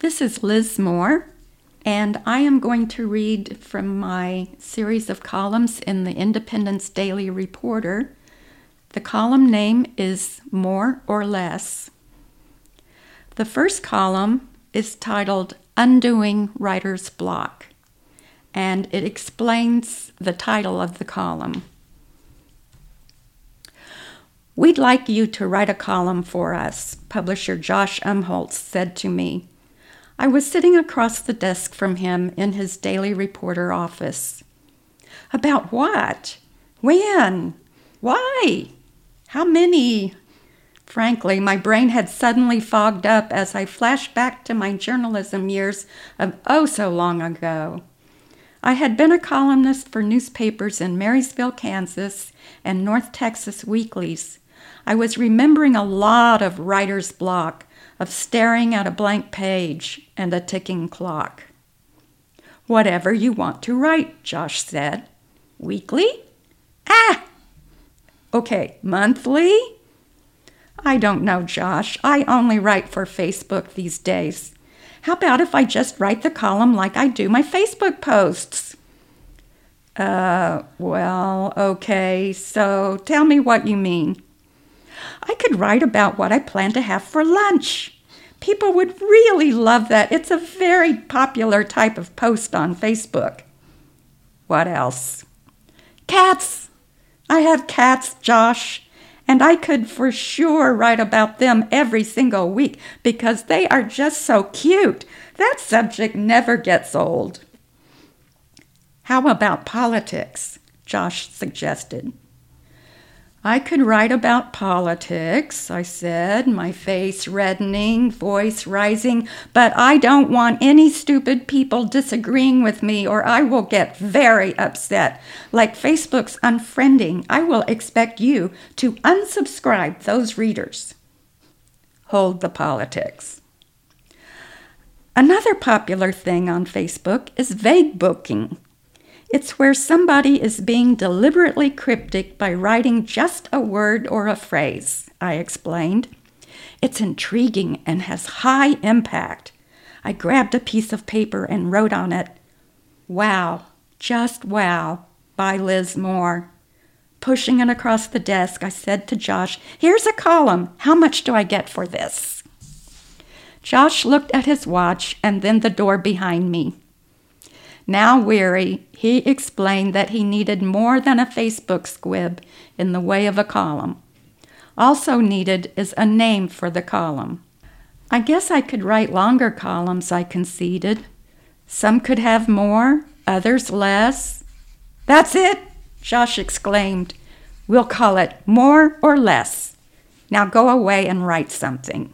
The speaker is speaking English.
This is Liz Moore, and I am going to read from my series of columns in the Independence Daily Reporter. The column name is More or Less. The first column is titled Undoing Writer's Block, and it explains the title of the column. We'd like you to write a column for us, publisher Josh Umholtz said to me. I was sitting across the desk from him in his daily reporter office. About what? When? Why? How many? Frankly, my brain had suddenly fogged up as I flashed back to my journalism years of oh so long ago. I had been a columnist for newspapers in Marysville, Kansas, and North Texas weeklies. I was remembering a lot of writer's block, of staring at a blank page and a ticking clock. Whatever you want to write, Josh said. Weekly? Ah! Okay, monthly? I don't know, Josh. I only write for Facebook these days. How about if I just write the column like I do my Facebook posts? Uh, well, okay, so tell me what you mean. I could write about what I plan to have for lunch. People would really love that. It's a very popular type of post on Facebook. What else? Cats! I have cats, Josh, and I could for sure write about them every single week because they are just so cute. That subject never gets old. How about politics? Josh suggested. I could write about politics, I said, my face reddening, voice rising, but I don't want any stupid people disagreeing with me or I will get very upset. Like Facebook's unfriending, I will expect you to unsubscribe those readers. Hold the politics. Another popular thing on Facebook is vague booking. It's where somebody is being deliberately cryptic by writing just a word or a phrase, I explained. It's intriguing and has high impact. I grabbed a piece of paper and wrote on it, Wow, just wow, by Liz Moore. Pushing it across the desk, I said to Josh, Here's a column. How much do I get for this? Josh looked at his watch and then the door behind me. Now weary, he explained that he needed more than a Facebook squib in the way of a column. Also needed is a name for the column. I guess I could write longer columns, I conceded. Some could have more, others less. That's it, Josh exclaimed. We'll call it more or less. Now go away and write something.